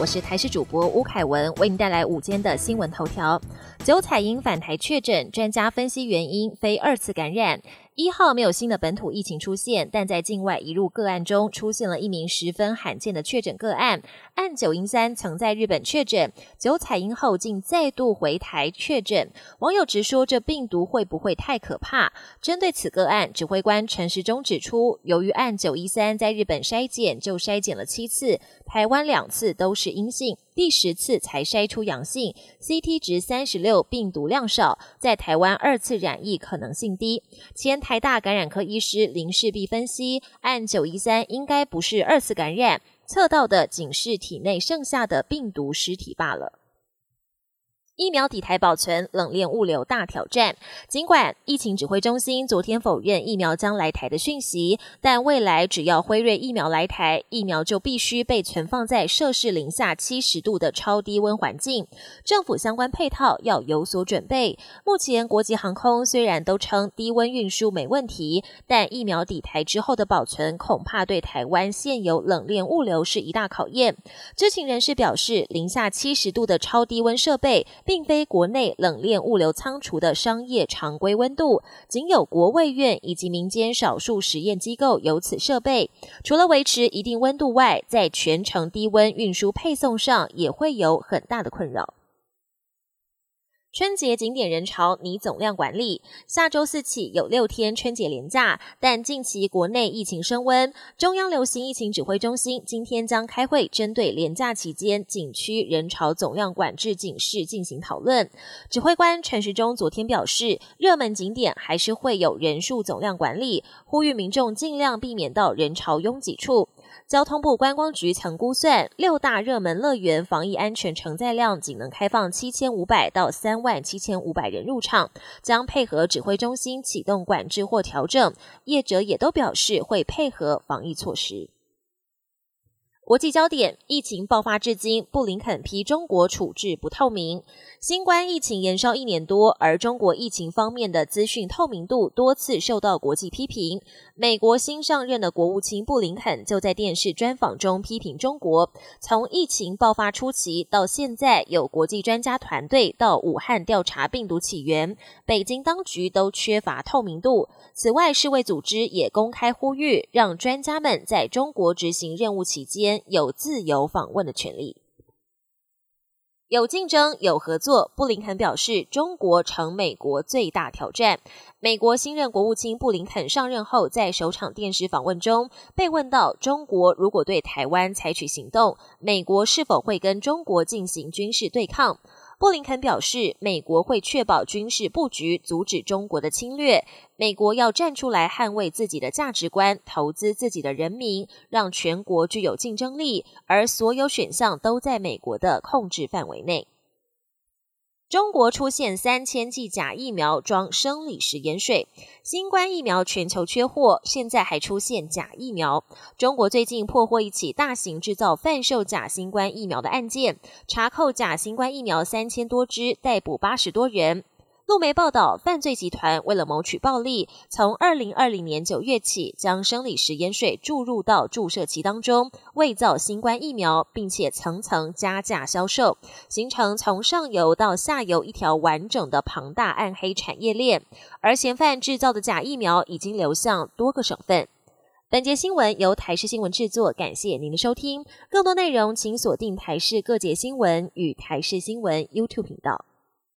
我是台视主播吴凯文，为您带来午间的新闻头条。九彩英返台确诊，专家分析原因非二次感染。一号没有新的本土疫情出现，但在境外移入个案中出现了一名十分罕见的确诊个案。按九阴三曾在日本确诊，九彩阴后竟再度回台确诊。网友直说这病毒会不会太可怕？针对此个案，指挥官陈时中指出，由于按九一三在日本筛检就筛检了七次，台湾两次都是阴性，第十次才筛出阳性，CT 值三十六，病毒量少，在台湾二次染疫可能性低。前台大感染科医师林世璧分析，按九一三应该不是二次感染，测到的仅是体内剩下的病毒尸体罢了。疫苗抵台保存冷链物流大挑战。尽管疫情指挥中心昨天否认疫苗将来台的讯息，但未来只要辉瑞疫苗来台，疫苗就必须被存放在摄氏零下七十度的超低温环境。政府相关配套要有所准备。目前国际航空虽然都称低温运输没问题，但疫苗抵台之后的保存恐怕对台湾现有冷链物流是一大考验。知情人士表示，零下七十度的超低温设备。并非国内冷链物流仓储的商业常规温度，仅有国卫院以及民间少数实验机构有此设备。除了维持一定温度外，在全程低温运输配送上也会有很大的困扰。春节景点人潮拟总量管理，下周四起有六天春节连假，但近期国内疫情升温，中央流行疫情指挥中心今天将开会，针对连假期间景区人潮总量管制警示进行讨论。指挥官陈时中昨天表示，热门景点还是会有人数总量管理，呼吁民众尽量避免到人潮拥挤处。交通部观光局曾估算，六大热门乐园防疫安全承载量仅能开放七千五百到三万七千五百人入场，将配合指挥中心启动管制或调整。业者也都表示会配合防疫措施。国际焦点：疫情爆发至今，布林肯批中国处置不透明。新冠疫情延烧一年多，而中国疫情方面的资讯透明度多次受到国际批评。美国新上任的国务卿布林肯就在电视专访中批评中国，从疫情爆发初期到现在，有国际专家团队到武汉调查病毒起源，北京当局都缺乏透明度。此外，世卫组织也公开呼吁，让专家们在中国执行任务期间有自由访问的权利，有竞争有合作。布林肯表示，中国成美国最大挑战。美国新任国务卿布林肯上任后，在首场电视访问中被问到，中国如果对台湾采取行动，美国是否会跟中国进行军事对抗？布林肯表示，美国会确保军事布局，阻止中国的侵略。美国要站出来捍卫自己的价值观，投资自己的人民，让全国具有竞争力，而所有选项都在美国的控制范围内。中国出现三千剂假疫苗装生理食盐水，新冠疫苗全球缺货，现在还出现假疫苗。中国最近破获一起大型制造贩售假新冠疫苗的案件，查扣假新冠疫苗三千多支，逮捕八十多人。路媒报道，犯罪集团为了谋取暴利，从二零二零年九月起，将生理食盐水注入到注射器当中，伪造新冠疫苗，并且层层加价销售，形成从上游到下游一条完整的庞大暗黑产业链。而嫌犯制造的假疫苗已经流向多个省份。本节新闻由台视新闻制作，感谢您的收听。更多内容请锁定台视各节新闻与台视新闻 YouTube 频道。